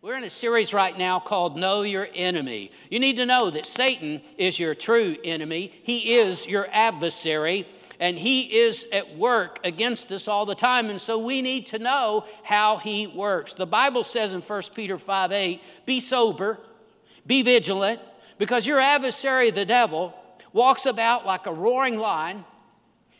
We're in a series right now called Know Your Enemy. You need to know that Satan is your true enemy, he is your adversary, and he is at work against us all the time. And so we need to know how he works. The Bible says in 1 Peter 5 8, be sober, be vigilant, because your adversary, the devil, walks about like a roaring lion,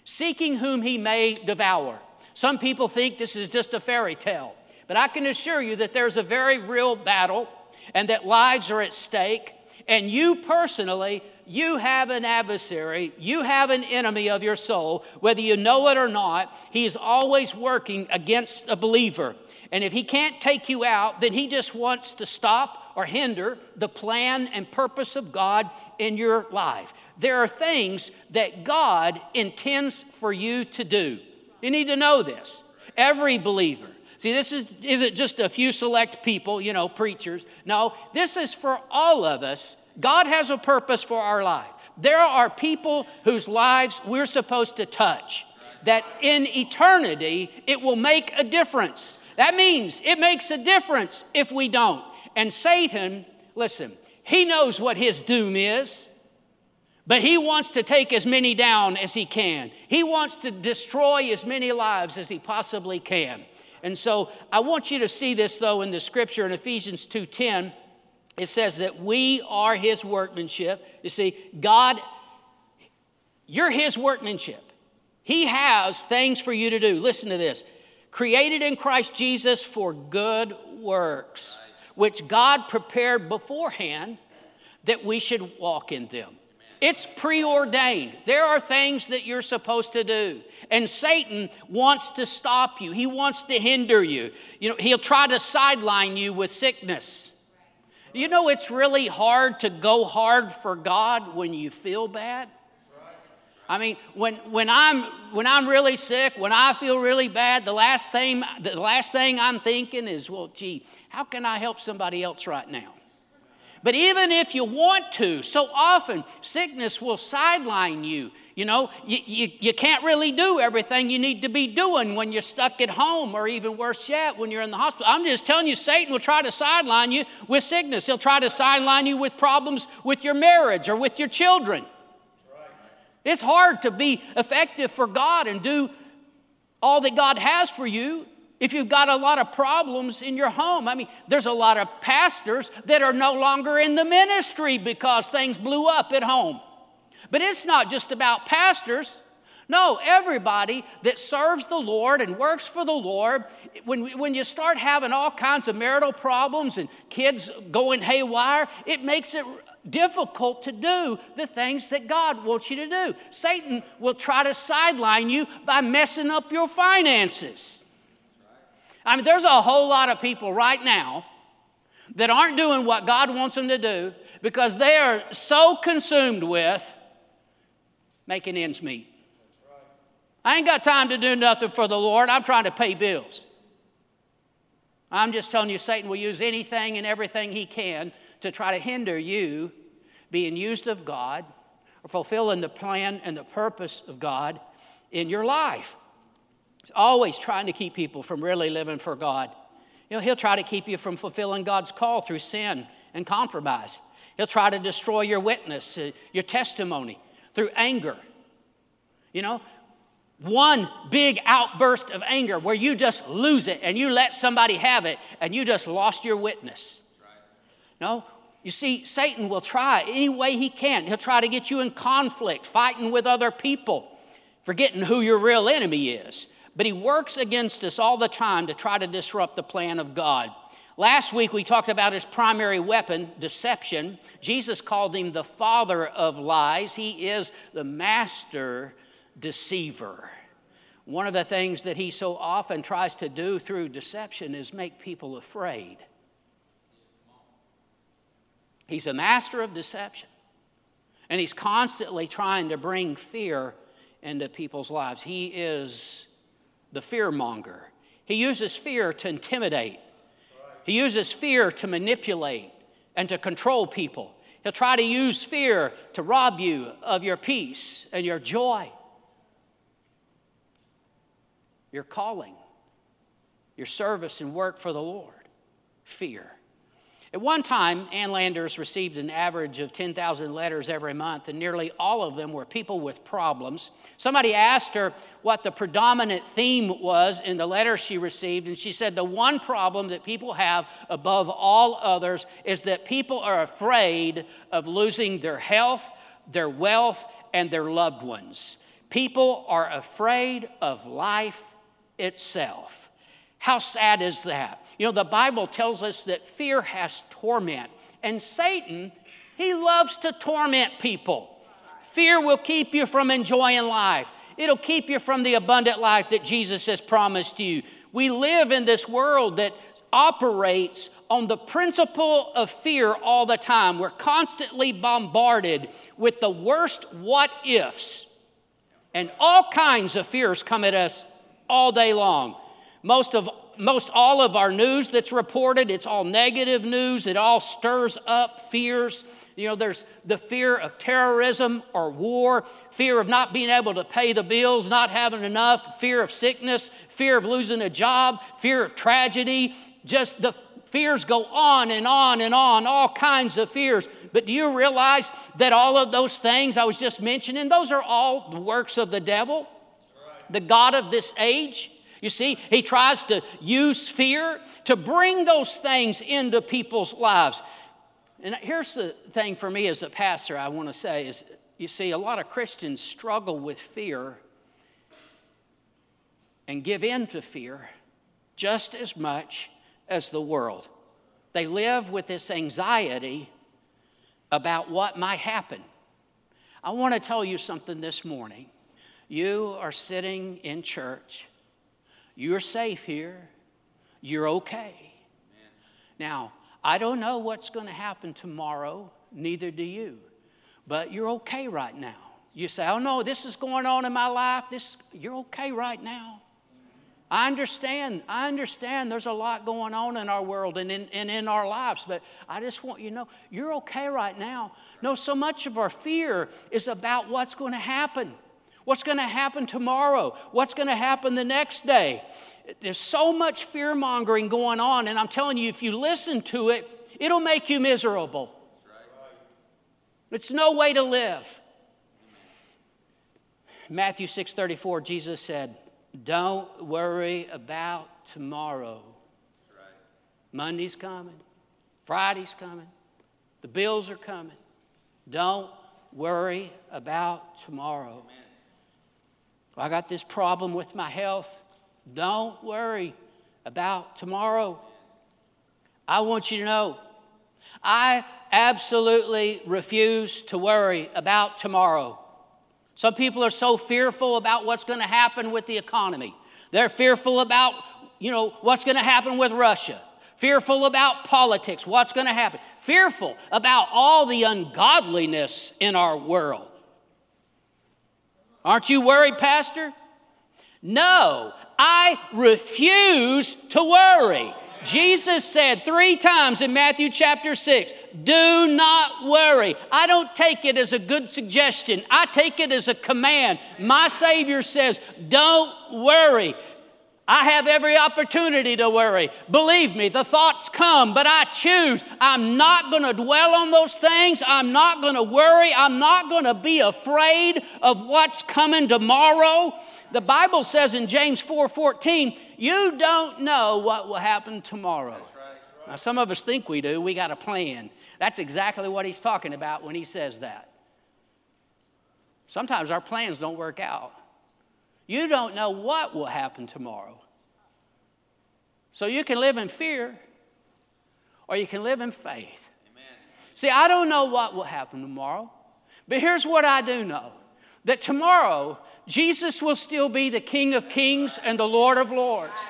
seeking whom he may devour. Some people think this is just a fairy tale. But I can assure you that there's a very real battle and that lives are at stake. And you personally, you have an adversary, you have an enemy of your soul, whether you know it or not. He is always working against a believer. And if he can't take you out, then he just wants to stop or hinder the plan and purpose of God in your life. There are things that God intends for you to do. You need to know this. Every believer. See, this is, isn't just a few select people, you know, preachers. No, this is for all of us. God has a purpose for our life. There are people whose lives we're supposed to touch, that in eternity it will make a difference. That means it makes a difference if we don't. And Satan, listen, he knows what his doom is. But he wants to take as many down as he can. He wants to destroy as many lives as he possibly can. And so I want you to see this though in the scripture in Ephesians 2:10 it says that we are his workmanship. You see, God you're his workmanship. He has things for you to do. Listen to this. Created in Christ Jesus for good works, which God prepared beforehand that we should walk in them. It's preordained. There are things that you're supposed to do. And Satan wants to stop you, he wants to hinder you. You know, he'll try to sideline you with sickness. You know, it's really hard to go hard for God when you feel bad. I mean, when, when, I'm, when I'm really sick, when I feel really bad, the last, thing, the last thing I'm thinking is, well, gee, how can I help somebody else right now? But even if you want to, so often sickness will sideline you. You know, you, you, you, can't really do everything you need to be doing when you're stuck at home, or even worse yet, when you're in the hospital. I'm just telling you, Satan will try to sideline you with sickness. He'll try to sideline you with problems with your marriage or with your children. It's hard to be effective for God and do all that God has for you if you've got a lot of problems in your home, I mean, there's a lot of pastors that are no longer in the ministry because things blew up at home. But it's not just about pastors. No, everybody that serves the Lord and works for the Lord, when, when you start having all kinds of marital problems and kids going haywire, it makes it difficult to do the things that God wants you to do. Satan will try to sideline you by messing up your finances. I mean, there's a whole lot of people right now that aren't doing what God wants them to do because they are so consumed with making ends meet. I ain't got time to do nothing for the Lord. I'm trying to pay bills. I'm just telling you, Satan will use anything and everything he can to try to hinder you being used of God or fulfilling the plan and the purpose of God in your life. He's always trying to keep people from really living for God. You know, he'll try to keep you from fulfilling God's call through sin and compromise. He'll try to destroy your witness, uh, your testimony through anger. You know, one big outburst of anger where you just lose it and you let somebody have it and you just lost your witness. No, you see, Satan will try any way he can. He'll try to get you in conflict, fighting with other people, forgetting who your real enemy is. But he works against us all the time to try to disrupt the plan of God. Last week we talked about his primary weapon, deception. Jesus called him the father of lies. He is the master deceiver. One of the things that he so often tries to do through deception is make people afraid. He's a master of deception. And he's constantly trying to bring fear into people's lives. He is the fear monger. He uses fear to intimidate, he uses fear to manipulate and to control people. He'll try to use fear to rob you of your peace and your joy, your calling, your service and work for the Lord. Fear. At one time, Ann Landers received an average of 10,000 letters every month, and nearly all of them were people with problems. Somebody asked her what the predominant theme was in the letters she received, and she said the one problem that people have above all others is that people are afraid of losing their health, their wealth, and their loved ones. People are afraid of life itself. How sad is that? You know, the Bible tells us that fear has torment, and Satan, he loves to torment people. Fear will keep you from enjoying life. It'll keep you from the abundant life that Jesus has promised you. We live in this world that operates on the principle of fear all the time. We're constantly bombarded with the worst what ifs, and all kinds of fears come at us all day long. Most of most all of our news that's reported, it's all negative news. It all stirs up fears. You know, there's the fear of terrorism or war, fear of not being able to pay the bills, not having enough, fear of sickness, fear of losing a job, fear of tragedy. Just the fears go on and on and on, all kinds of fears. But do you realize that all of those things I was just mentioning, those are all the works of the devil, the God of this age? You see, he tries to use fear to bring those things into people's lives. And here's the thing for me as a pastor, I want to say is you see, a lot of Christians struggle with fear and give in to fear just as much as the world. They live with this anxiety about what might happen. I want to tell you something this morning. You are sitting in church you're safe here. You're okay. Amen. Now, I don't know what's going to happen tomorrow, neither do you. But you're okay right now. You say, oh no, this is going on in my life. This, you're okay right now. I understand. I understand there's a lot going on in our world and in, and in our lives, but I just want you to know you're okay right now. No, so much of our fear is about what's going to happen. What's going to happen tomorrow? What's going to happen the next day? There's so much fear mongering going on, and I'm telling you, if you listen to it, it'll make you miserable. It's no way to live. Matthew 6:34 Jesus said, "Don't worry about tomorrow. Monday's coming. Friday's coming. The bills are coming. Don't worry about tomorrow." Amen. I got this problem with my health. Don't worry about tomorrow. I want you to know I absolutely refuse to worry about tomorrow. Some people are so fearful about what's going to happen with the economy. They're fearful about, you know, what's going to happen with Russia. Fearful about politics, what's going to happen. Fearful about all the ungodliness in our world. Aren't you worried, Pastor? No, I refuse to worry. Jesus said three times in Matthew chapter 6, do not worry. I don't take it as a good suggestion, I take it as a command. My Savior says, don't worry. I have every opportunity to worry. Believe me, the thoughts come, but I choose. I'm not going to dwell on those things. I'm not going to worry. I'm not going to be afraid of what's coming tomorrow. The Bible says in James 4:14, you don't know what will happen tomorrow. Right, right. Now some of us think we do. We got a plan. That's exactly what he's talking about when he says that. Sometimes our plans don't work out. You don't know what will happen tomorrow. So you can live in fear or you can live in faith. Amen. See, I don't know what will happen tomorrow, but here's what I do know that tomorrow Jesus will still be the King of Kings and the Lord of Lords.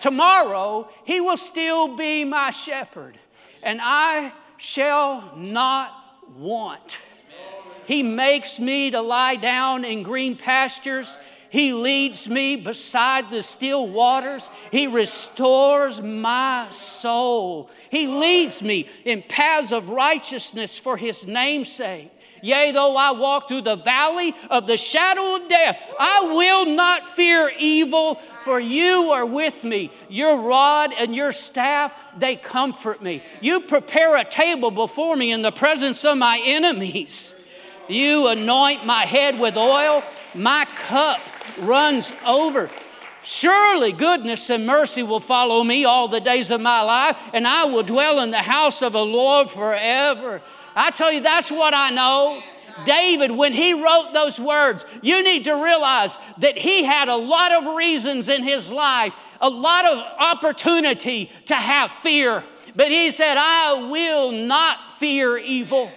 Tomorrow, He will still be my shepherd, and I shall not want. He makes me to lie down in green pastures. He leads me beside the still waters. He restores my soul. He leads me in paths of righteousness for His name's sake. Yea, though I walk through the valley of the shadow of death, I will not fear evil, for you are with me. Your rod and your staff, they comfort me. You prepare a table before me in the presence of my enemies. You anoint my head with oil, my cup runs over. Surely goodness and mercy will follow me all the days of my life, and I will dwell in the house of the Lord forever. I tell you, that's what I know. David, when he wrote those words, you need to realize that he had a lot of reasons in his life, a lot of opportunity to have fear. But he said, I will not fear evil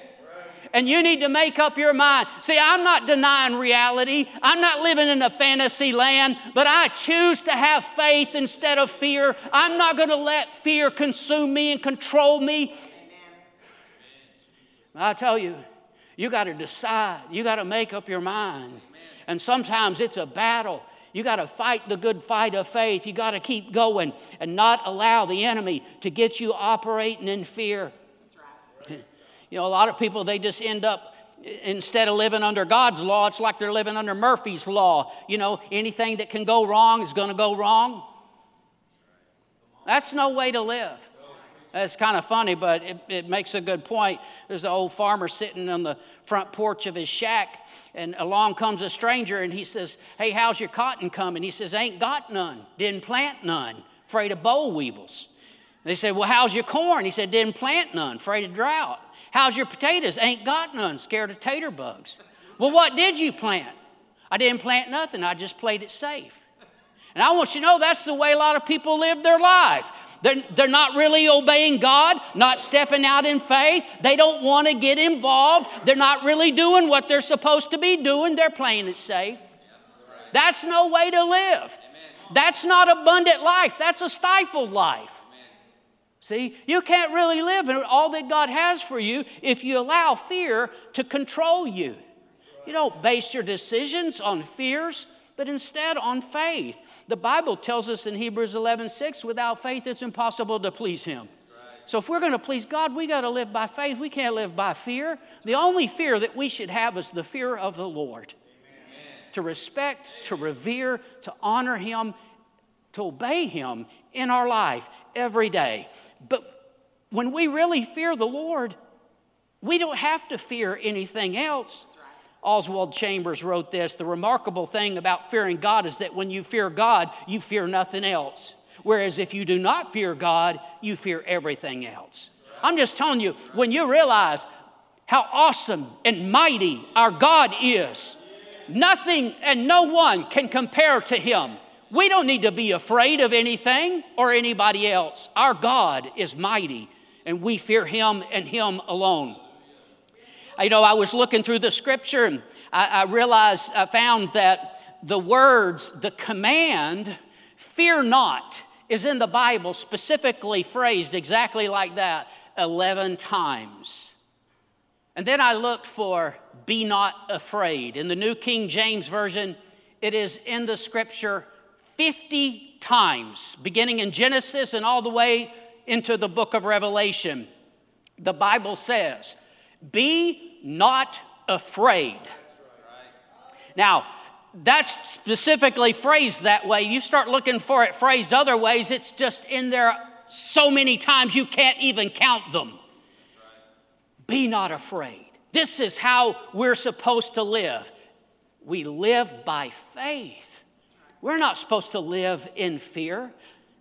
and you need to make up your mind. See, I'm not denying reality, I'm not living in a fantasy land, but I choose to have faith instead of fear. I'm not going to let fear consume me and control me. Amen. I tell you, you got to decide, you got to make up your mind. Amen. And sometimes it's a battle. You got to fight the good fight of faith. You got to keep going and not allow the enemy to get you operating in fear. You know, a lot of people, they just end up, instead of living under God's law, it's like they're living under Murphy's law. You know, anything that can go wrong is going to go wrong. That's no way to live. That's kind of funny, but it, it, makes a good point. There's an old farmer sitting on the front porch of his shack, and along comes a stranger, and he says, Hey, how's your cotton coming? He says, Ain't got none. Didn't plant none. Afraid of boll weevils. They said, Well, how's your corn? He said, Didn't plant none. Afraid of drought. How's your potatoes? Ain't got none, scared of tater bugs. Well, what did you plant? I didn't plant nothing, I just played it safe. And I want you to know that's the way a lot of people live their life. They're, they're not really obeying God, not stepping out in faith. They don't want to get involved. They're not really doing what they're supposed to be doing. They're playing it safe. That's no way to live. That's not abundant life. That's a stifled life. See, you can't really live in all that God has for you if you allow fear to control you. You don't base your decisions on fears, but instead on faith. The Bible tells us in Hebrews 11 6, without faith it's impossible to please Him. So if we're going to please God, we got to live by faith. We can't live by fear. The only fear that we should have is the fear of the Lord. Amen. To respect, to revere, to honor Him, to obey Him in our life every day. But when we really fear the Lord, we don't have to fear anything else. Oswald Chambers wrote this The remarkable thing about fearing God is that when you fear God, you fear nothing else. Whereas if you do not fear God, you fear everything else. I'm just telling you, when you realize how awesome and mighty our God is, nothing and no one can compare to Him. We don't need to be afraid of anything or anybody else. Our God is mighty, and we fear Him and Him alone. You know, I was looking through the scripture and I, realized, I found that the words, the command, fear not, is in the Bible specifically phrased exactly like that 11 times. And then I looked for be not afraid. In the New King James Version, it is in the scripture 50 times, beginning in Genesis and all the way into the book of Revelation. The Bible says, Be not afraid. Now, that's specifically phrased that way. You start looking for it phrased other ways, it's just in there so many times you can't even count them. Be not afraid. This is how we're supposed to live. We live by faith. We're not supposed to live in fear.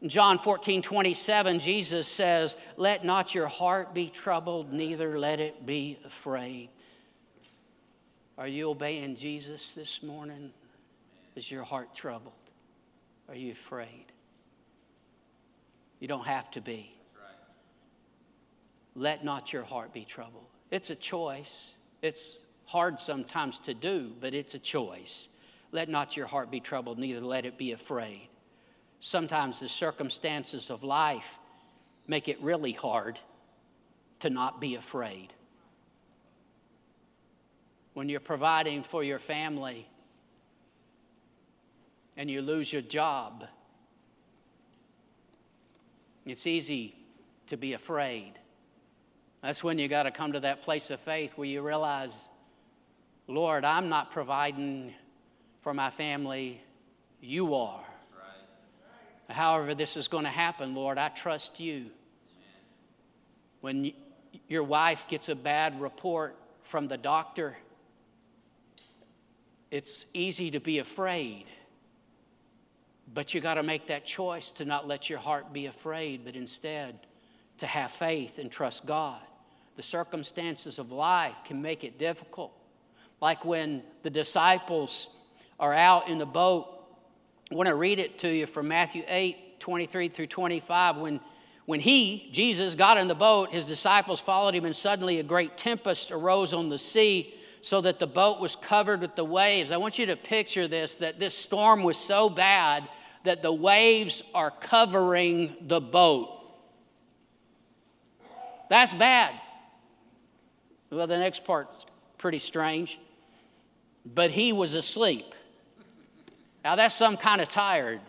In John 14, 27, Jesus says, Let not your heart be troubled, neither let it be afraid. Are you obeying Jesus this morning? Is your heart troubled? Are you afraid? You don't have to be. Let not your heart be troubled. It's a choice. It's hard sometimes to do, but it's a choice. Let not your heart be troubled, neither let it be afraid. Sometimes the circumstances of life make it really hard to not be afraid. When you're providing for your family and you lose your job, it's easy to be afraid. That's when you got to come to that place of faith where you realize Lord, I'm not providing for my family, you are. Right. However, this is going to happen, Lord, I trust you. When your wife gets a bad report from the doctor, it's easy to be afraid. But you got to make that choice to not let your heart be afraid, but instead to have faith and trust God. The circumstances of life can make it difficult. Like when the disciples are out in the boat. I want to read it to you from Matthew 8 23 through 25. When, when he, Jesus, got in the boat, his disciples followed him, and suddenly a great tempest arose on the sea so that the boat was covered with the waves. I want you to picture this that this storm was so bad that the waves are covering the boat. That's bad. Well, the next part's pretty strange. But he was asleep. Now, that's some kind of tired.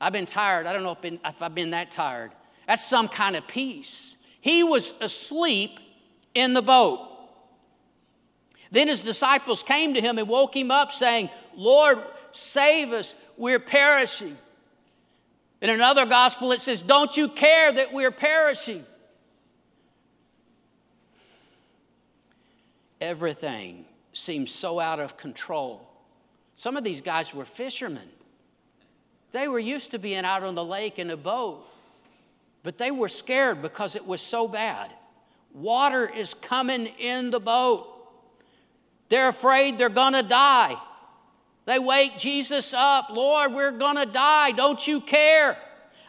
I've been tired. I don't know if, been, if I've been that tired. That's some kind of peace. He was asleep in the boat. Then his disciples came to him and woke him up, saying, Lord, save us, we're perishing. In another gospel, it says, Don't you care that we're perishing? Everything seems so out of control. Some of these guys were fishermen. They were used to being out on the lake in a boat, but they were scared because it was so bad. Water is coming in the boat. They're afraid they're going to die. They wake Jesus up. Lord, we're going to die. Don't you care?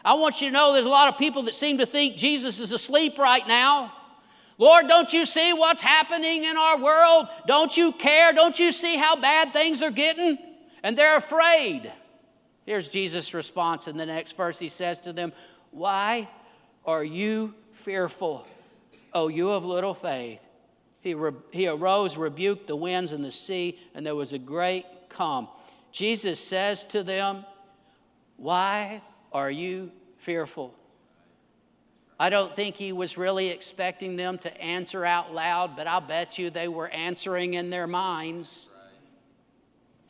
I want you to know there's a lot of people that seem to think Jesus is asleep right now. Lord, don't you see what's happening in our world? Don't you care? Don't you see how bad things are getting? And they're afraid. Here's Jesus' response in the next verse. He says to them, Why are you fearful, O you of little faith? He, re- he arose, rebuked the winds and the sea, and there was a great calm. Jesus says to them, Why are you fearful? I don't think he was really expecting them to answer out loud, but I'll bet you they were answering in their minds.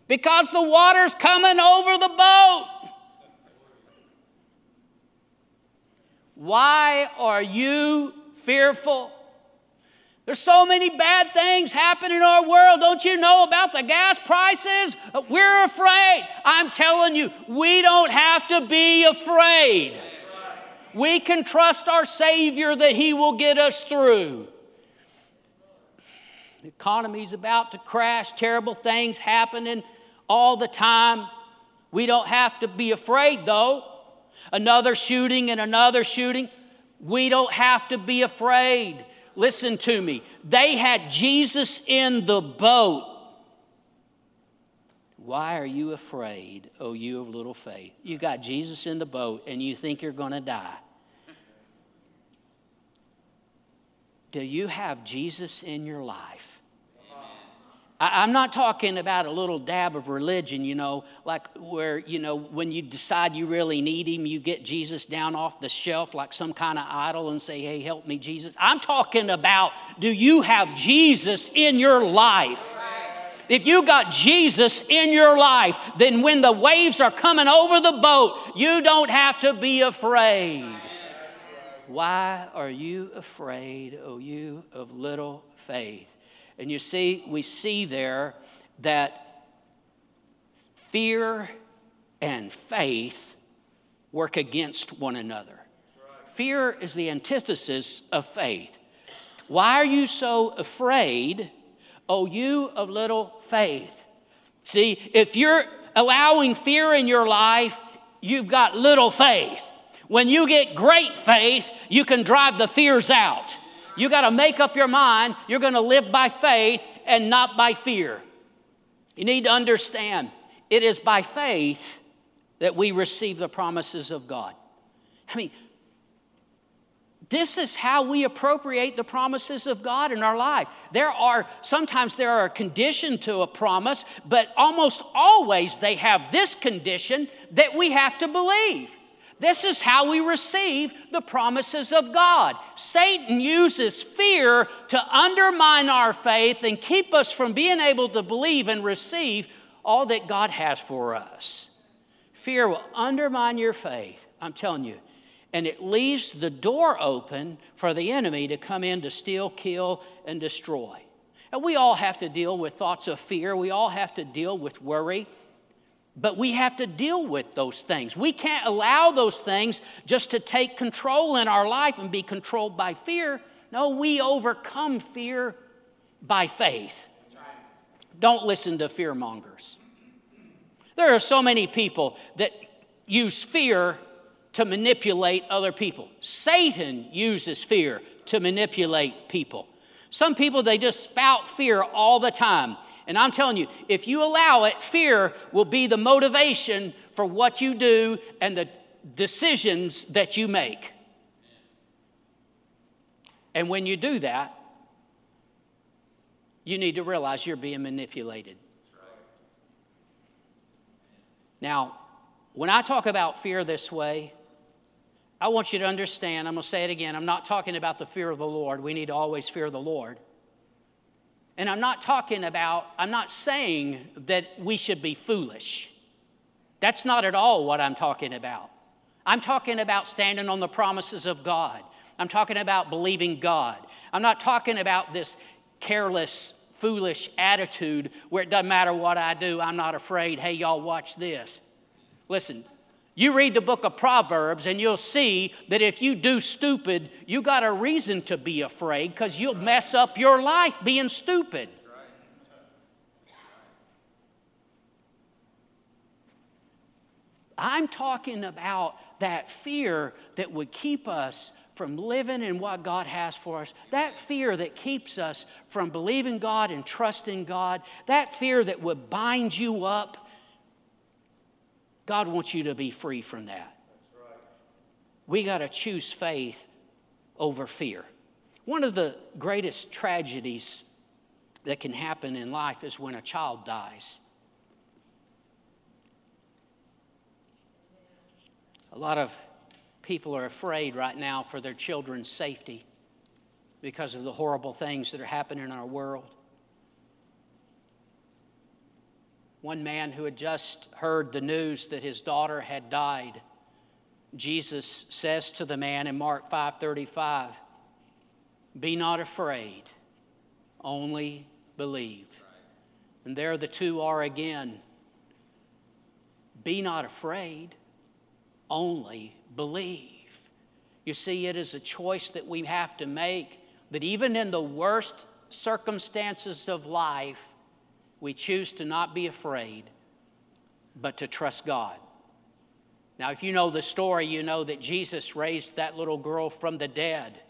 Because the water's coming over the boat. Why are you fearful? There's so many bad things happening in our world. Don't you know about the gas prices? We're afraid. I'm telling you, we don't have to be afraid we can trust our Savior that He will get us through. The economy's about to crash, terrible things happening all the time. We don't have to be afraid, though. Another shooting and another shooting. We don't have to be afraid. Listen to me. They had Jesus in the boat. Why are you afraid, oh, you of little faith? You got Jesus in the boat and you think you're going to die. Do you have Jesus in your life? I, I'm not talking about a little dab of religion, you know, like where, you know, when you decide you really need Him, you get Jesus down off the shelf like some kind of idol and say, hey, help me, Jesus. I'm talking about do you have Jesus in your life? If you got Jesus in your life, then when the waves are coming over the boat, you don't have to be afraid. Why are you afraid, O you of little faith? And you see, we see there that fear and faith work against one another. Fear is the antithesis of faith. Why are you so afraid, O you of little faith? See, if you're allowing fear in your life, you've got little faith. When you get great faith, you can drive the fears out. You got to make up your mind you're going to live by faith and not by fear. You need to understand it is by faith that we receive the promises of God. I mean, this is how we appropriate the promises of God in our life. There are sometimes there are a condition to a promise, but almost always they have this condition that we have to believe. This is how we receive the promises of God. Satan uses fear to undermine our faith and keep us from being able to believe and receive all that God has for us. Fear will undermine your faith, I'm telling you, and it leaves the door open for the enemy to come in to steal, kill, and destroy. And we all have to deal with thoughts of fear, we all have to deal with worry. But we have to deal with those things. We can't allow those things just to take control in our life and be controlled by fear. No, we overcome fear by faith. Don't listen to fear mongers. There are so many people that use fear to manipulate other people. Satan uses fear to manipulate people. Some people, they just spout fear all the time. And I'm telling you, if you allow it, fear will be the motivation for what you do and the decisions that you make. And when you do that, you need to realize you're being manipulated. Now, when I talk about fear this way, I want you to understand, I'm going to say it again, I'm not talking about the fear of the Lord. We need to always fear the Lord. And I'm not talking about, I'm not saying that we should be foolish. That's not at all what I'm talking about. I'm talking about standing on the promises of God. I'm talking about believing God. I'm not talking about this careless, foolish attitude where it doesn't matter what I do, I'm not afraid. Hey, y'all, watch this. Listen, you read the book of Proverbs and you'll see that if you do stupid, you got a reason to be afraid because you'll mess up your life being stupid. I'm talking about that fear that would keep us from living in what God has for us, that fear that keeps us from believing God and trusting God, that fear that would bind you up God wants you to be free from that. We got to choose faith over fear. One of the greatest tragedies that can happen in life is when a child dies. A lot of people are afraid right now for their children's safety because of the horrible things that are happening in our world. One man who had just heard the news that his daughter had died, Jesus says to the man in Mark 5:35, "Be not afraid, only believe." And there the two are again. Be not afraid, only believe. You see, it is a choice that we have to make that even in the worst circumstances of life, we choose to not be afraid, but to trust God. Now, if you know the story, you know that Jesus raised that little girl from the dead.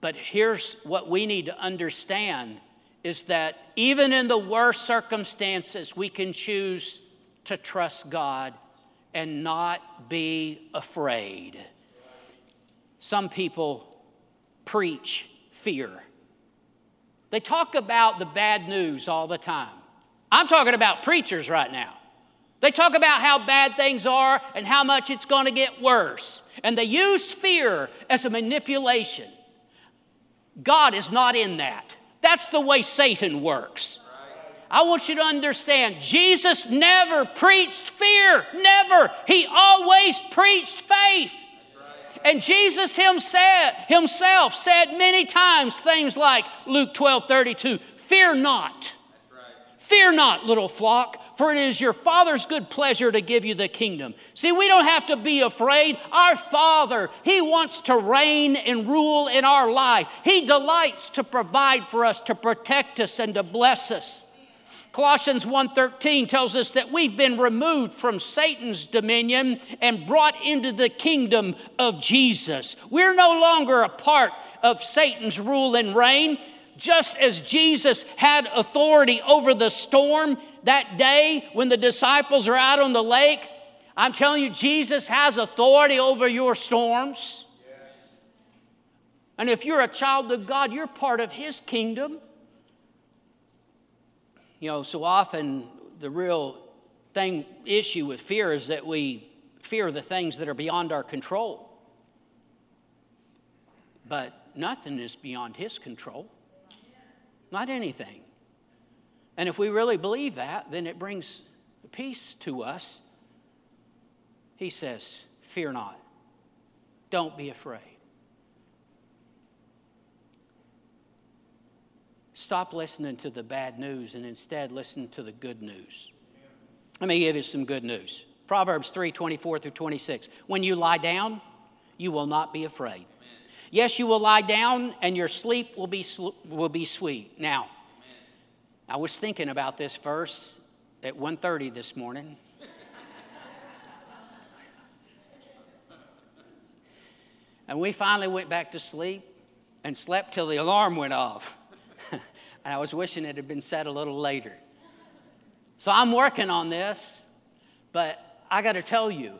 But here's what we need to understand is that even in the worst circumstances, we can choose to trust God and not be afraid. Some people preach fear. They talk about the bad news all the time. I'm talking about preachers right now. They talk about how bad things are and how much it's going to get worse. And they use fear as a manipulation. God is not in that. That's the way Satan works. I want you to understand Jesus never preached fear, never. He always preached faith. And Jesus himself said many times things like Luke 12 32, fear not. Fear not, little flock, for it is your Father's good pleasure to give you the kingdom. See, we don't have to be afraid. Our Father, He wants to reign and rule in our life. He delights to provide for us, to protect us, and to bless us. Colossians 1:13 tells us that we've been removed from Satan's dominion and brought into the kingdom of Jesus. We're no longer a part of Satan's rule and reign. Just as Jesus had authority over the storm that day when the disciples are out on the lake, I'm telling you, Jesus has authority over your storms. And if you're a child of God, you're part of His kingdom. You know, so often the real thing issue with fear is that we fear the things that are beyond our control. But nothing is beyond His control, not anything. And if we really believe that, then it brings peace to us. He says, Fear not, don't be afraid. Stop listening to the bad news and instead listen to the good news. Let me give you some good news. Proverbs 3 24 through 26. When you lie down, you will not be afraid. Yes, you will lie down and your sleep will be, will be sweet. Now, I was thinking about this verse at 1.30 this morning. and we finally went back to sleep and slept till the alarm went off. And I was wishing it had been said a little later. So I'm working on this, but I got to tell you,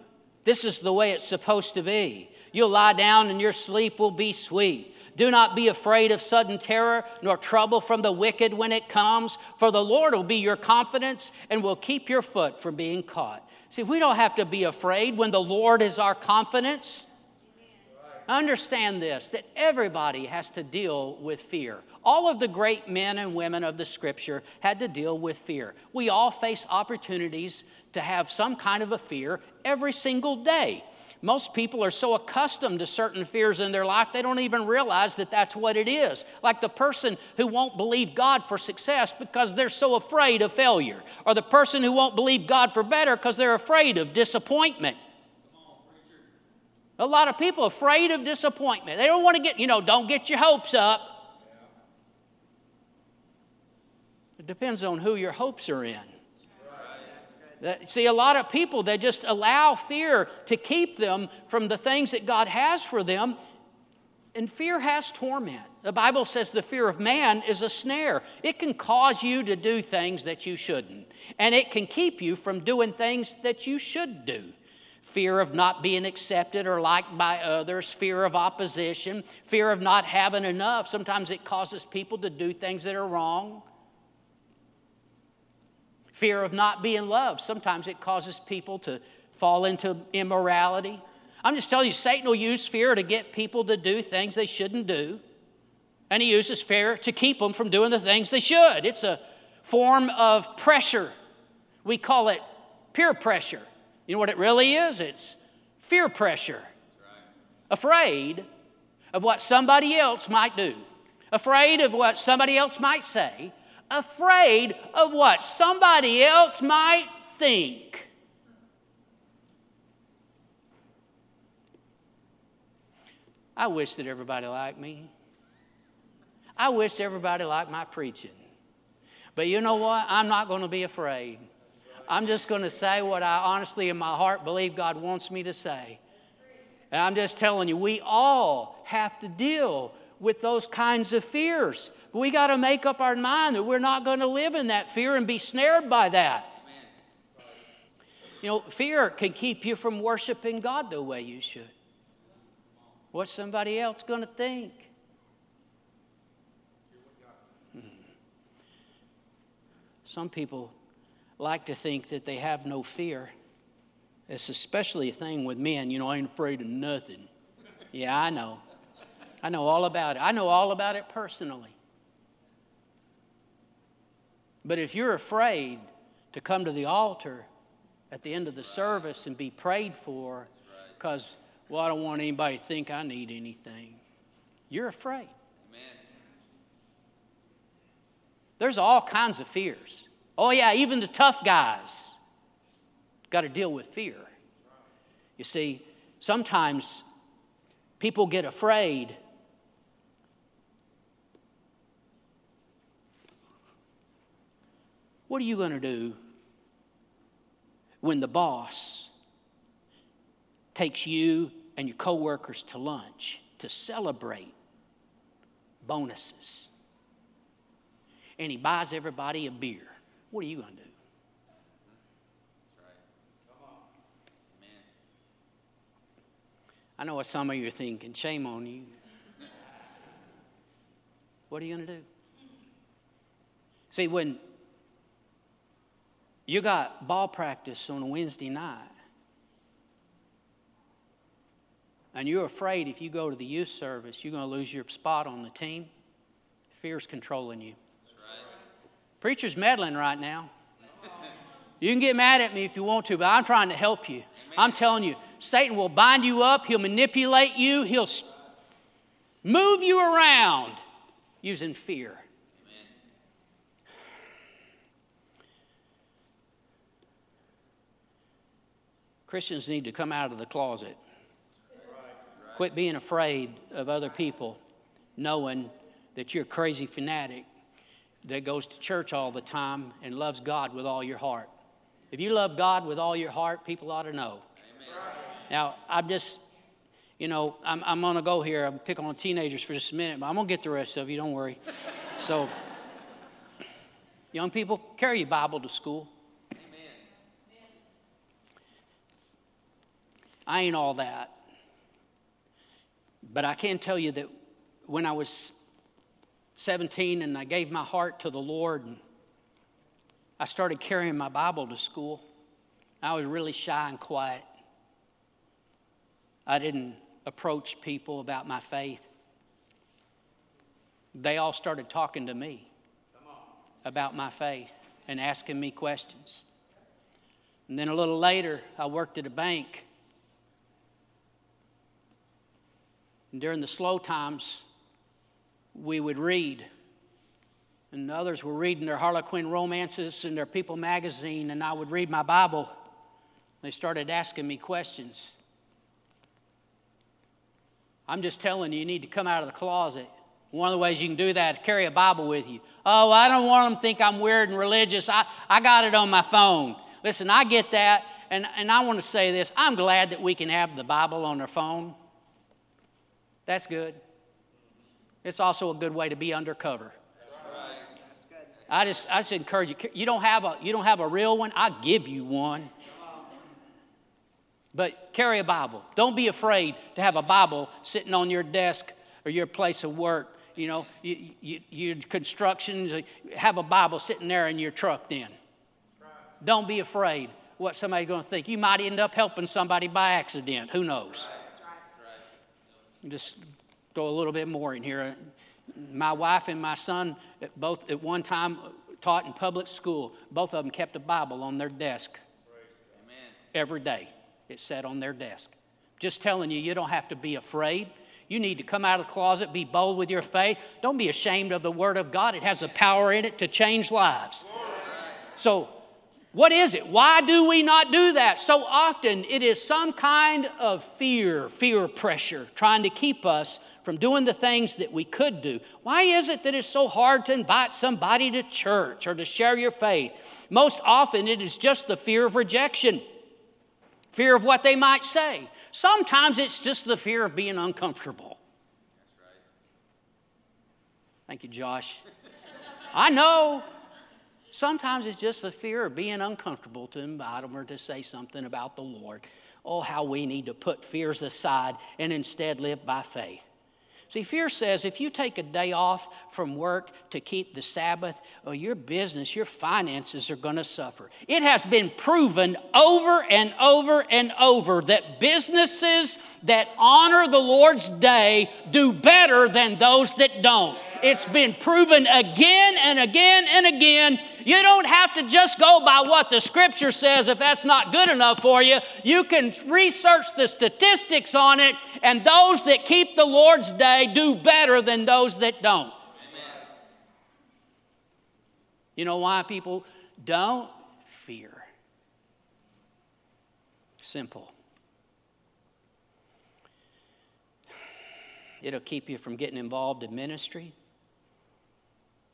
this is the way it's supposed to be. You'll lie down and your sleep will be sweet. Do not be afraid of sudden terror, nor trouble from the wicked when it comes, for the Lord will be your confidence and will keep your foot from being caught. See, we don't have to be afraid when the Lord is our confidence. Understand this that everybody has to deal with fear. All of the great men and women of the scripture had to deal with fear. We all face opportunities to have some kind of a fear every single day. Most people are so accustomed to certain fears in their life, they don't even realize that that's what it is. Like the person who won't believe God for success because they're so afraid of failure, or the person who won't believe God for better because they're afraid of disappointment. A lot of people afraid of disappointment. They don't want to get, you know, don't get your hopes up. It depends on who your hopes are in. See, a lot of people, they just allow fear to keep them from the things that God has for them. And fear has torment. The Bible says the fear of man is a snare. It can cause you to do things that you shouldn't, and it can keep you from doing things that you should do fear of not being accepted or liked by others, fear of opposition, fear of not having enough. Sometimes it causes people to do things that are wrong. Fear of not being loved. Sometimes it causes people to fall into immorality. I'm just telling you, Satan will use fear to get people to do things they shouldn't do. And he uses fear to keep them from doing the things they should. It's a form of pressure. We call it peer pressure. You know what it really is? It's fear pressure. Afraid of what somebody else might do, afraid of what somebody else might say, afraid of what somebody else might think. I wish that everybody liked me. I wish everybody liked my preaching. But you know what? I'm not going to be afraid. I'm just going to say what I honestly in my heart believe God wants me to say. And I'm just telling you, we all have to deal with those kinds of fears. But we got to make up our mind that we're not going to live in that fear and be snared by that. You know, fear can keep you from worshiping God the way you should. What's somebody else going to think? Hmm. Some people like to think that they have no fear. It's especially a thing with men. You know, I ain't afraid of nothing. Yeah, I know. I know all about it. I know all about it personally. But if you're afraid to come to the altar at the end of the service and be prayed for because, well, I don't want anybody to think I need anything, you're afraid. Amen. There's all kinds of fears. Oh, yeah, even the tough guys got to deal with fear. You see, sometimes people get afraid. What are you going to do when the boss takes you and your coworkers to lunch to celebrate bonuses? And he buys everybody a beer. What are you going to do? I know what some of you are thinking. Shame on you. What are you going to do? See, when you got ball practice on a Wednesday night and you're afraid if you go to the youth service, you're going to lose your spot on the team, fear's controlling you. Preacher's meddling right now. You can get mad at me if you want to, but I'm trying to help you. I'm telling you, Satan will bind you up, he'll manipulate you, he'll move you around using fear. Christians need to come out of the closet. Quit being afraid of other people, knowing that you're a crazy fanatic that goes to church all the time and loves God with all your heart. If you love God with all your heart, people ought to know. Amen. Now, I'm just, you know, I'm, I'm going to go here. I'm picking on teenagers for just a minute, but I'm going to get the rest of you, don't worry. so, young people, carry your Bible to school. Amen. I ain't all that. But I can tell you that when I was 17 and I gave my heart to the Lord, and I started carrying my Bible to school. I was really shy and quiet. I didn't approach people about my faith. They all started talking to me about my faith and asking me questions. And then a little later, I worked at a bank And during the slow times, we would read. And others were reading their Harlequin romances and their People magazine, and I would read my Bible. They started asking me questions. I'm just telling you, you need to come out of the closet. One of the ways you can do that is carry a Bible with you. Oh, I don't want them to think I'm weird and religious. I, I got it on my phone. Listen, I get that. And, and I want to say this I'm glad that we can have the Bible on our phone. That's good. It's also a good way to be undercover. I just, I just encourage you. You don't have a, you don't have a real one. I give you one. But carry a Bible. Don't be afraid to have a Bible sitting on your desk or your place of work. You know, you, you, your construction, have a Bible sitting there in your truck then. Don't be afraid what somebody's going to think. You might end up helping somebody by accident. Who knows? Just throw a little bit more in here. My wife and my son both at one time taught in public school. Both of them kept a Bible on their desk every day. It sat on their desk. Just telling you, you don't have to be afraid. You need to come out of the closet, be bold with your faith. Don't be ashamed of the Word of God. It has a power in it to change lives. So what is it? Why do we not do that? So often it is some kind of fear, fear pressure, trying to keep us from doing the things that we could do. Why is it that it's so hard to invite somebody to church or to share your faith? Most often it is just the fear of rejection, fear of what they might say. Sometimes it's just the fear of being uncomfortable. Thank you, Josh. I know. Sometimes it's just the fear of being uncomfortable to invite them or to say something about the Lord. Oh, how we need to put fears aside and instead live by faith. See, fear says if you take a day off from work to keep the Sabbath, well, your business, your finances are going to suffer. It has been proven over and over and over that businesses that honor the Lord's day do better than those that don't. It's been proven again and again and again. You don't have to just go by what the scripture says if that's not good enough for you. You can research the statistics on it, and those that keep the Lord's day do better than those that don't. Amen. You know why people don't? Fear. Simple. It'll keep you from getting involved in ministry.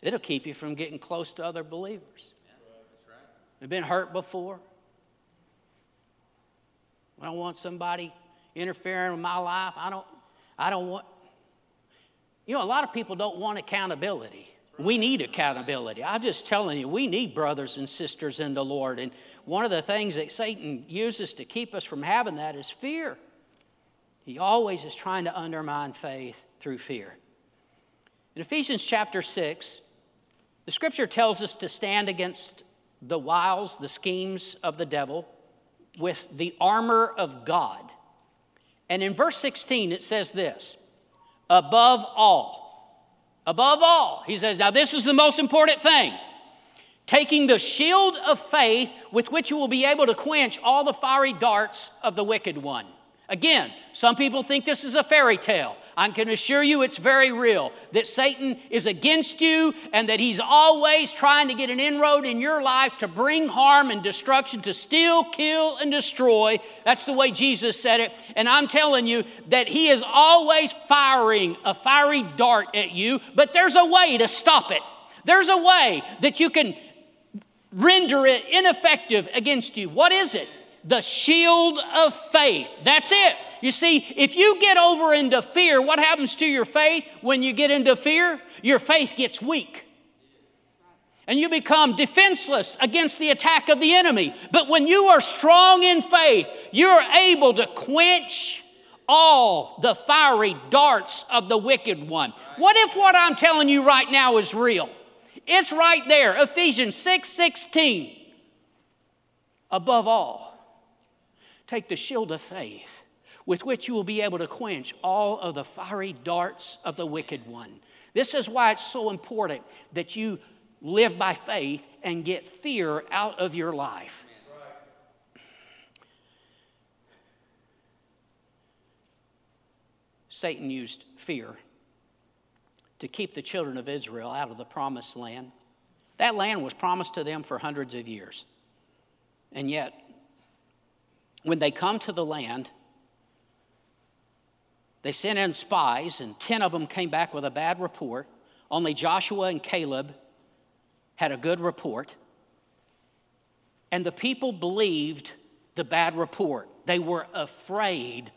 It'll keep you from getting close to other believers. You've been hurt before. I don't want somebody interfering with my life. I don't, I don't want, you know, a lot of people don't want accountability. We need accountability. I'm just telling you, we need brothers and sisters in the Lord. And one of the things that Satan uses to keep us from having that is fear. He always is trying to undermine faith through fear. In Ephesians chapter 6, the scripture tells us to stand against the wiles, the schemes of the devil with the armor of God. And in verse 16, it says this above all, above all, he says, now this is the most important thing taking the shield of faith with which you will be able to quench all the fiery darts of the wicked one. Again, some people think this is a fairy tale. I can assure you it's very real that Satan is against you and that he's always trying to get an inroad in your life to bring harm and destruction, to steal, kill, and destroy. That's the way Jesus said it. And I'm telling you that he is always firing a fiery dart at you, but there's a way to stop it. There's a way that you can render it ineffective against you. What is it? the shield of faith. That's it. You see, if you get over into fear, what happens to your faith when you get into fear? Your faith gets weak. And you become defenseless against the attack of the enemy. But when you are strong in faith, you're able to quench all the fiery darts of the wicked one. What if what I'm telling you right now is real? It's right there, Ephesians 6 16. Above all, Take the shield of faith with which you will be able to quench all of the fiery darts of the wicked one. This is why it's so important that you live by faith and get fear out of your life. Satan used fear to keep the children of Israel out of the promised land. That land was promised to them for hundreds of years. And yet, when they come to the land, they sent in spies, and 10 of them came back with a bad report. Only Joshua and Caleb had a good report. And the people believed the bad report. They were afraid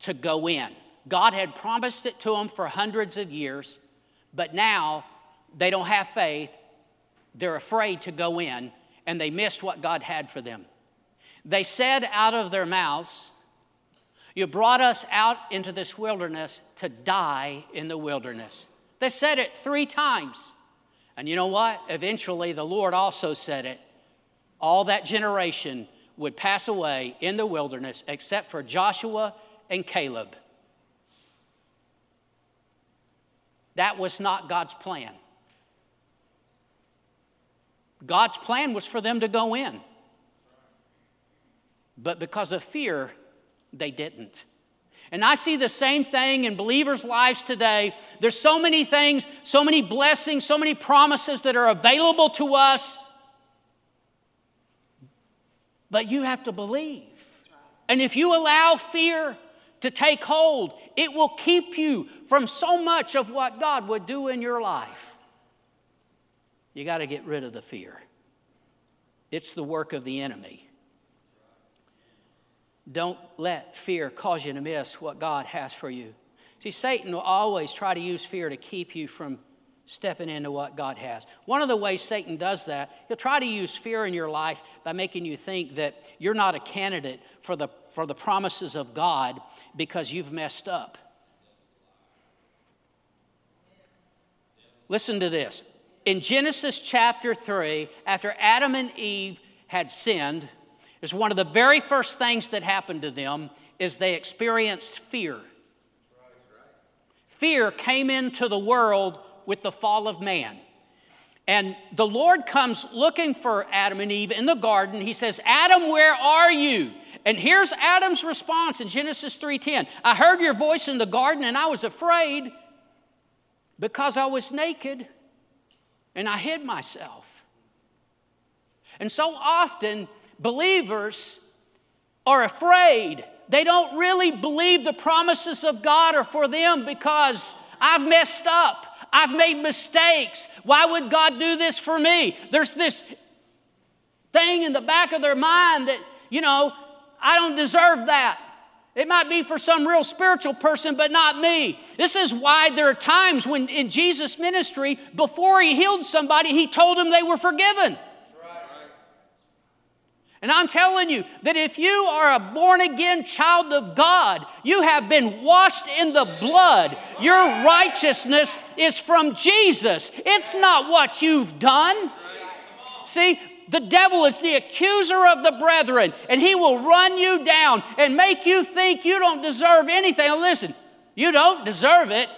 to go in. God had promised it to them for hundreds of years, but now they don't have faith. They're afraid to go in, and they missed what God had for them. They said out of their mouths, You brought us out into this wilderness to die in the wilderness. They said it three times. And you know what? Eventually, the Lord also said it. All that generation would pass away in the wilderness except for Joshua and Caleb. That was not God's plan. God's plan was for them to go in. But because of fear, they didn't. And I see the same thing in believers' lives today. There's so many things, so many blessings, so many promises that are available to us. But you have to believe. And if you allow fear to take hold, it will keep you from so much of what God would do in your life. You got to get rid of the fear. It's the work of the enemy. Don't let fear cause you to miss what God has for you. See, Satan will always try to use fear to keep you from stepping into what God has. One of the ways Satan does that, he'll try to use fear in your life by making you think that you're not a candidate for the, for the promises of God because you've messed up. Listen to this. In Genesis chapter 3, after Adam and Eve had sinned, is one of the very first things that happened to them is they experienced fear. Fear came into the world with the fall of man. And the Lord comes looking for Adam and Eve in the garden. He says, "Adam, where are you?" And here's Adam's response in Genesis 3:10. I heard your voice in the garden and I was afraid because I was naked and I hid myself. And so often believers are afraid. They don't really believe the promises of God are for them because I've messed up. I've made mistakes. Why would God do this for me? There's this thing in the back of their mind that, you know, I don't deserve that. It might be for some real spiritual person, but not me. This is why there are times when in Jesus' ministry, before he healed somebody, he told them they were forgiven. And I'm telling you that if you are a born again child of God, you have been washed in the blood. Your righteousness is from Jesus, it's not what you've done. See, the devil is the accuser of the brethren, and he will run you down and make you think you don't deserve anything. listen, you don't deserve it.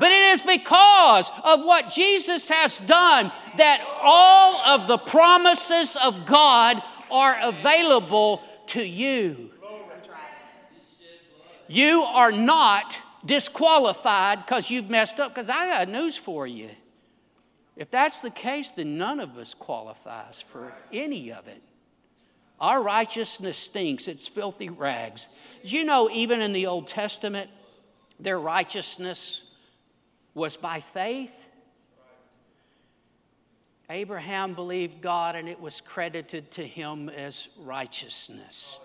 But it is because of what Jesus has done that all of the promises of God are available to you. You are not disqualified because you've messed up, because I got news for you. If that's the case, then none of us qualifies for any of it. Our righteousness stinks, it's filthy rags. Did you know, even in the Old Testament, their righteousness was by faith? Abraham believed God and it was credited to him as righteousness.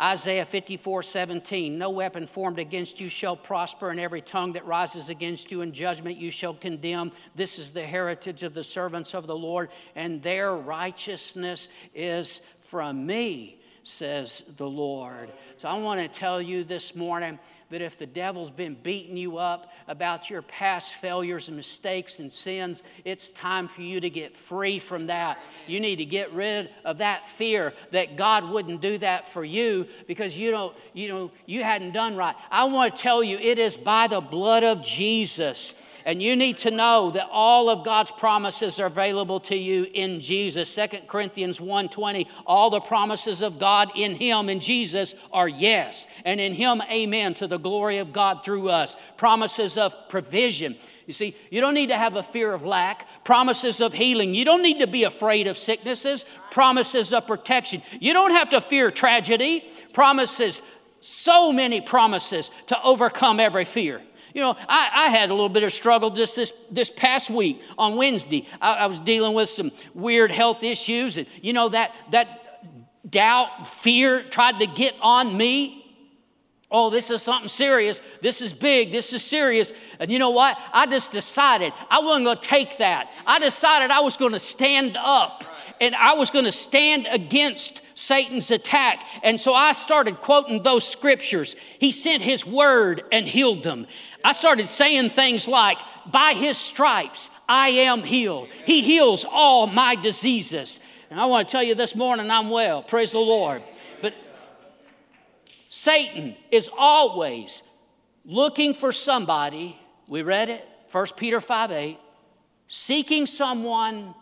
Isaiah 54 17, no weapon formed against you shall prosper, and every tongue that rises against you in judgment you shall condemn. This is the heritage of the servants of the Lord, and their righteousness is from me, says the Lord. So I want to tell you this morning that if the devil's been beating you up about your past failures and mistakes and sins, it's time for you to get free from that. You need to get rid of that fear that God wouldn't do that for you because you don't, you know, you hadn't done right. I want to tell you, it is by the blood of Jesus and you need to know that all of God's promises are available to you in Jesus. Second Corinthians 1:20, all the promises of God in him in Jesus are yes, and in him amen to the glory of God through us. Promises of provision. You see, you don't need to have a fear of lack, promises of healing. You don't need to be afraid of sicknesses, promises of protection. You don't have to fear tragedy, promises, so many promises to overcome every fear. You know, I, I, had a little bit of struggle just this, this past week on Wednesday. I, I, was dealing with some weird health issues, and you know, that, that doubt, fear tried to get on me. Oh, this is something serious. This is big. This is serious. And you know what? I just decided I wasn't going to take that. I decided I was going to stand up and I was going to stand against Satan's attack. And so I started quoting those scriptures. He sent his word and healed them. I started saying things like, By his stripes I am healed. He heals all my diseases. And I want to tell you this morning, I'm well. Praise the Lord. But Satan is always looking for somebody. We read it, 1 Peter 5 8, seeking someone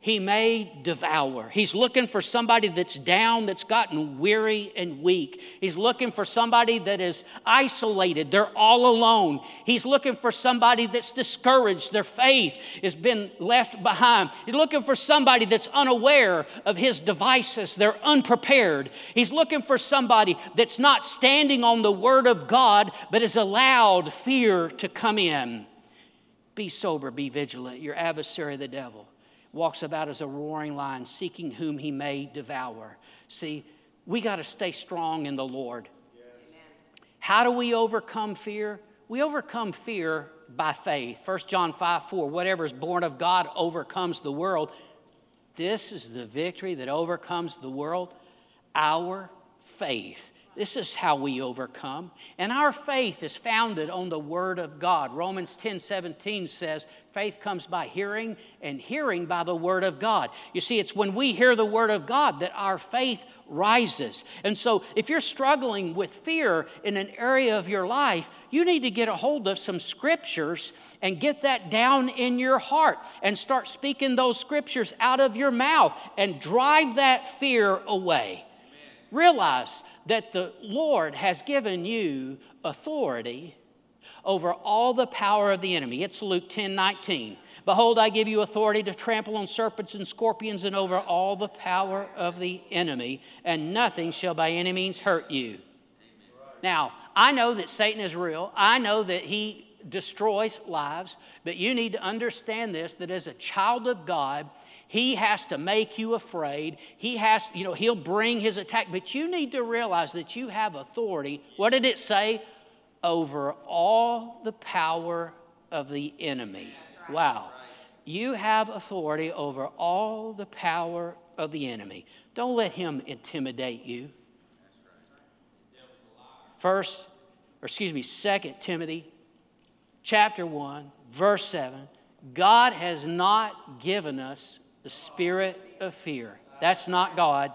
he may devour. He's looking for somebody that's down, that's gotten weary and weak. He's looking for somebody that is isolated, they're all alone. He's looking for somebody that's discouraged, their faith has been left behind. He's looking for somebody that's unaware of his devices, they're unprepared. He's looking for somebody that's not standing on the word of God, but has allowed fear to come in. Be sober, be vigilant. Your adversary, the devil walks about as a roaring lion, seeking whom he may devour. See, we got to stay strong in the Lord. Yes. How do we overcome fear? We overcome fear by faith. 1 John 5 4, whatever is born of God overcomes the world. This is the victory that overcomes the world our faith. This is how we overcome. And our faith is founded on the Word of God. Romans 10 17 says, faith comes by hearing, and hearing by the Word of God. You see, it's when we hear the Word of God that our faith rises. And so, if you're struggling with fear in an area of your life, you need to get a hold of some scriptures and get that down in your heart and start speaking those scriptures out of your mouth and drive that fear away. Realize that the Lord has given you authority over all the power of the enemy. It's Luke 10 19. Behold, I give you authority to trample on serpents and scorpions and over all the power of the enemy, and nothing shall by any means hurt you. Now, I know that Satan is real. I know that he destroys lives, but you need to understand this that as a child of God, he has to make you afraid. He has, you know, he'll bring his attack, but you need to realize that you have authority. What did it say? Over all the power of the enemy. Wow. You have authority over all the power of the enemy. Don't let him intimidate you. First, or excuse me, Second Timothy chapter 1, verse 7. God has not given us the spirit of fear. That's not God.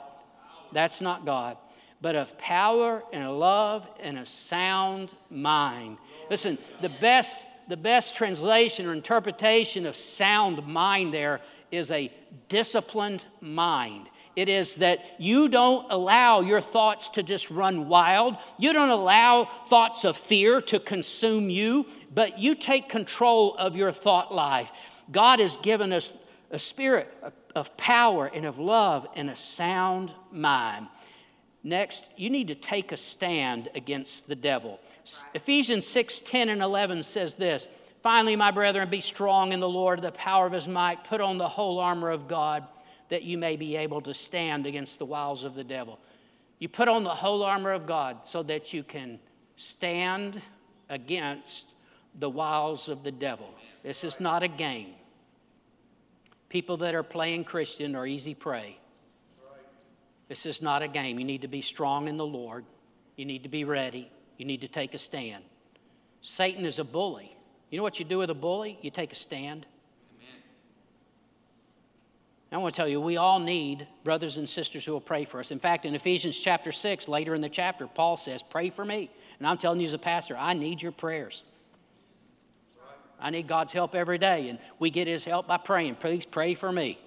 That's not God. But of power and love and a sound mind. Listen, the best, the best translation or interpretation of sound mind there is a disciplined mind. It is that you don't allow your thoughts to just run wild. You don't allow thoughts of fear to consume you, but you take control of your thought life. God has given us a spirit of power and of love and a sound mind. Next, you need to take a stand against the devil. Ephesians 6 10 and 11 says this Finally, my brethren, be strong in the Lord, the power of his might. Put on the whole armor of God that you may be able to stand against the wiles of the devil. You put on the whole armor of God so that you can stand against the wiles of the devil. This is not a game. People that are playing Christian are easy prey. This is not a game. You need to be strong in the Lord. You need to be ready. You need to take a stand. Satan is a bully. You know what you do with a bully? You take a stand. I want to tell you, we all need brothers and sisters who will pray for us. In fact, in Ephesians chapter 6, later in the chapter, Paul says, Pray for me. And I'm telling you as a pastor, I need your prayers. I need God's help every day, and we get His help by praying. Please pray for me.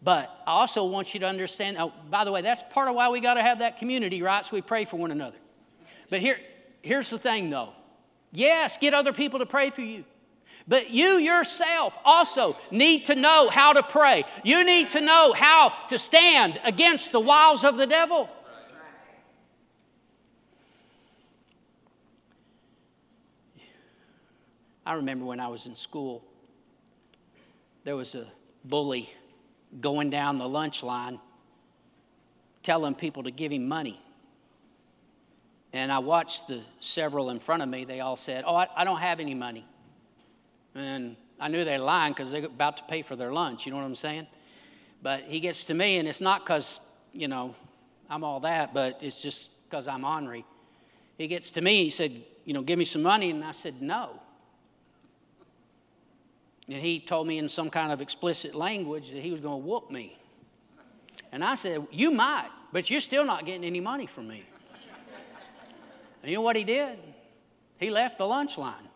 But I also want you to understand, oh, by the way, that's part of why we got to have that community, right? So we pray for one another. But here, here's the thing, though. Yes, get other people to pray for you. But you yourself also need to know how to pray. You need to know how to stand against the wiles of the devil. I remember when I was in school, there was a bully going down the lunch line telling people to give him money. And I watched the several in front of me, they all said, Oh, I, I don't have any money. And I knew they were lying because they're about to pay for their lunch. You know what I'm saying? But he gets to me, and it's not because, you know, I'm all that, but it's just because I'm ornery. He gets to me, he said, You know, give me some money. And I said, No. And he told me in some kind of explicit language that he was going to whoop me. And I said, You might, but you're still not getting any money from me. and you know what he did? He left the lunch line.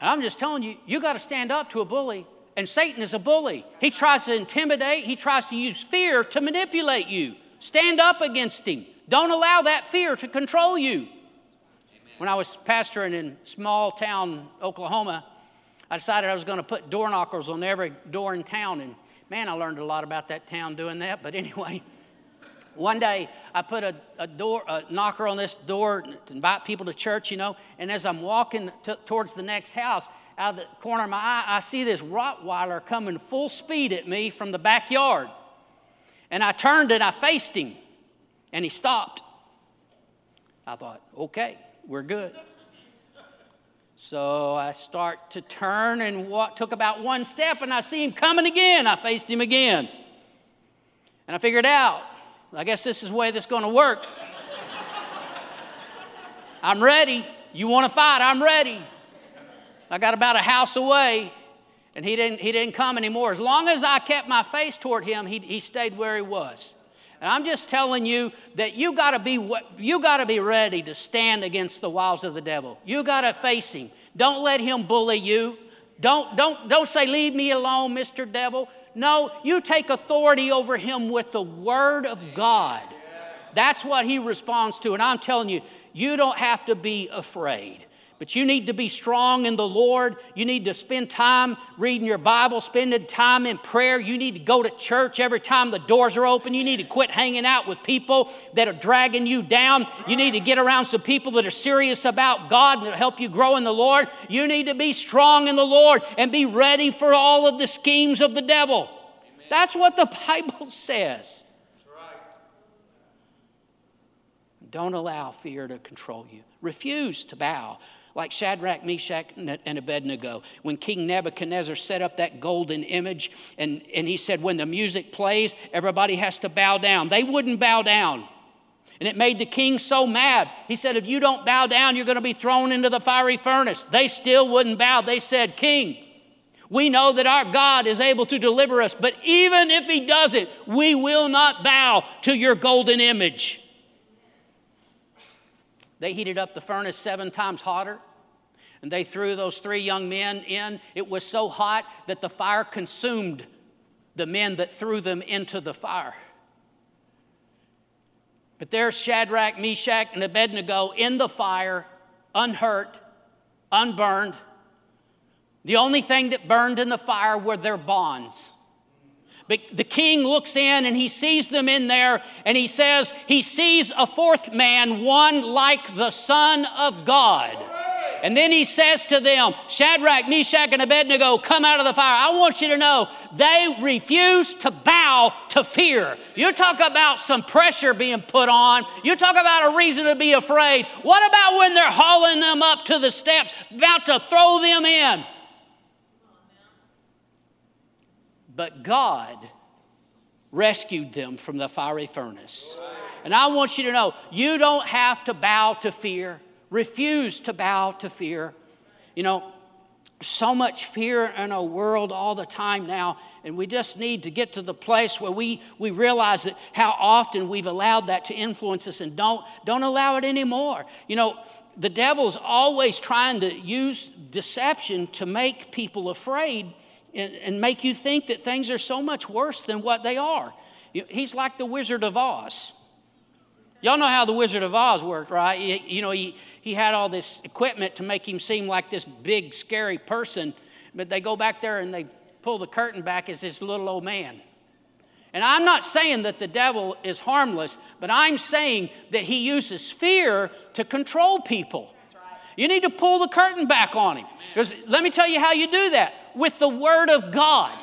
And I'm just telling you, you got to stand up to a bully. And Satan is a bully. He tries to intimidate, he tries to use fear to manipulate you. Stand up against him. Don't allow that fear to control you. Amen. When I was pastoring in small town Oklahoma, I decided I was going to put door knockers on every door in town. And man, I learned a lot about that town doing that. But anyway, one day I put a, a door, a knocker on this door to invite people to church, you know. And as I'm walking t- towards the next house, out of the corner of my eye, I see this Rottweiler coming full speed at me from the backyard. And I turned and I faced him, and he stopped. I thought, okay, we're good. So I start to turn and walk, took about one step, and I see him coming again. I faced him again. And I figured out I guess this is the way this is going to work. I'm ready. You want to fight? I'm ready. I got about a house away, and he didn't, he didn't come anymore. As long as I kept my face toward him, he, he stayed where he was. And I'm just telling you that you got to be you got to be ready to stand against the wiles of the devil. You got to face him. Don't let him bully you. Don't don't don't say leave me alone, Mr. Devil. No, you take authority over him with the Word of God. That's what he responds to. And I'm telling you, you don't have to be afraid. But you need to be strong in the Lord. You need to spend time reading your Bible, spending time in prayer. You need to go to church every time the doors are open. You need to quit hanging out with people that are dragging you down. You need to get around some people that are serious about God and help you grow in the Lord. You need to be strong in the Lord and be ready for all of the schemes of the devil. Amen. That's what the Bible says. Don't allow fear to control you. Refuse to bow like Shadrach, Meshach, and Abednego. When King Nebuchadnezzar set up that golden image, and, and he said, When the music plays, everybody has to bow down. They wouldn't bow down. And it made the king so mad. He said, If you don't bow down, you're going to be thrown into the fiery furnace. They still wouldn't bow. They said, King, We know that our God is able to deliver us, but even if He doesn't, we will not bow to your golden image. They heated up the furnace seven times hotter, and they threw those three young men in. It was so hot that the fire consumed the men that threw them into the fire. But there's Shadrach, Meshach, and Abednego in the fire, unhurt, unburned. The only thing that burned in the fire were their bonds. But the king looks in and he sees them in there and he says, He sees a fourth man, one like the Son of God. And then he says to them, Shadrach, Meshach, and Abednego, come out of the fire. I want you to know they refuse to bow to fear. You talk about some pressure being put on. You talk about a reason to be afraid. What about when they're hauling them up to the steps, about to throw them in? But God rescued them from the fiery furnace. And I want you to know you don't have to bow to fear. Refuse to bow to fear. You know, so much fear in our world all the time now, and we just need to get to the place where we, we realize that how often we've allowed that to influence us and don't, don't allow it anymore. You know, the devil's always trying to use deception to make people afraid and, and make you think that things are so much worse than what they are. He's like the Wizard of Oz. Y'all know how the Wizard of Oz worked, right? You know, he, he had all this equipment to make him seem like this big, scary person, but they go back there and they pull the curtain back as this little old man. And I'm not saying that the devil is harmless, but I'm saying that he uses fear to control people. You need to pull the curtain back on him. Because let me tell you how you do that with the Word of God.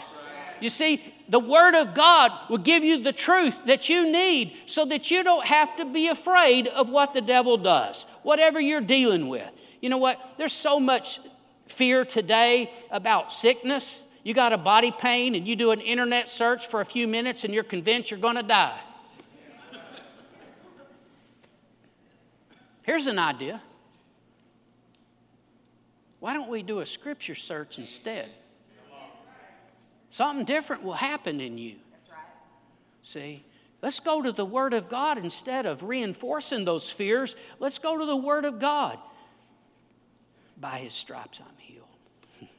You see, the Word of God will give you the truth that you need so that you don't have to be afraid of what the devil does, whatever you're dealing with. You know what? There's so much fear today about sickness. You got a body pain and you do an internet search for a few minutes and you're convinced you're going to die. Here's an idea why don't we do a scripture search instead? Something different will happen in you. That's right. See? Let's go to the Word of God instead of reinforcing those fears. Let's go to the Word of God. By His stripes I'm healed.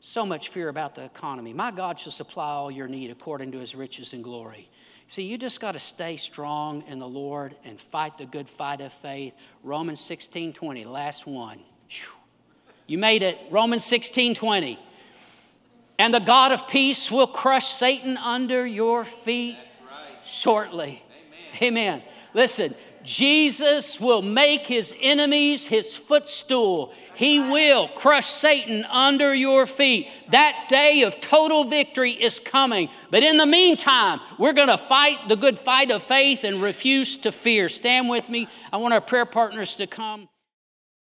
so much fear about the economy. My God shall supply all your need according to His riches and glory. See, you just got to stay strong in the Lord and fight the good fight of faith. Romans 16 20, last one. Whew. You made it. Romans 16 20. And the God of peace will crush Satan under your feet right. shortly. Amen. Amen. Listen, Jesus will make his enemies his footstool. He will crush Satan under your feet. That day of total victory is coming. But in the meantime, we're going to fight the good fight of faith and refuse to fear. Stand with me. I want our prayer partners to come.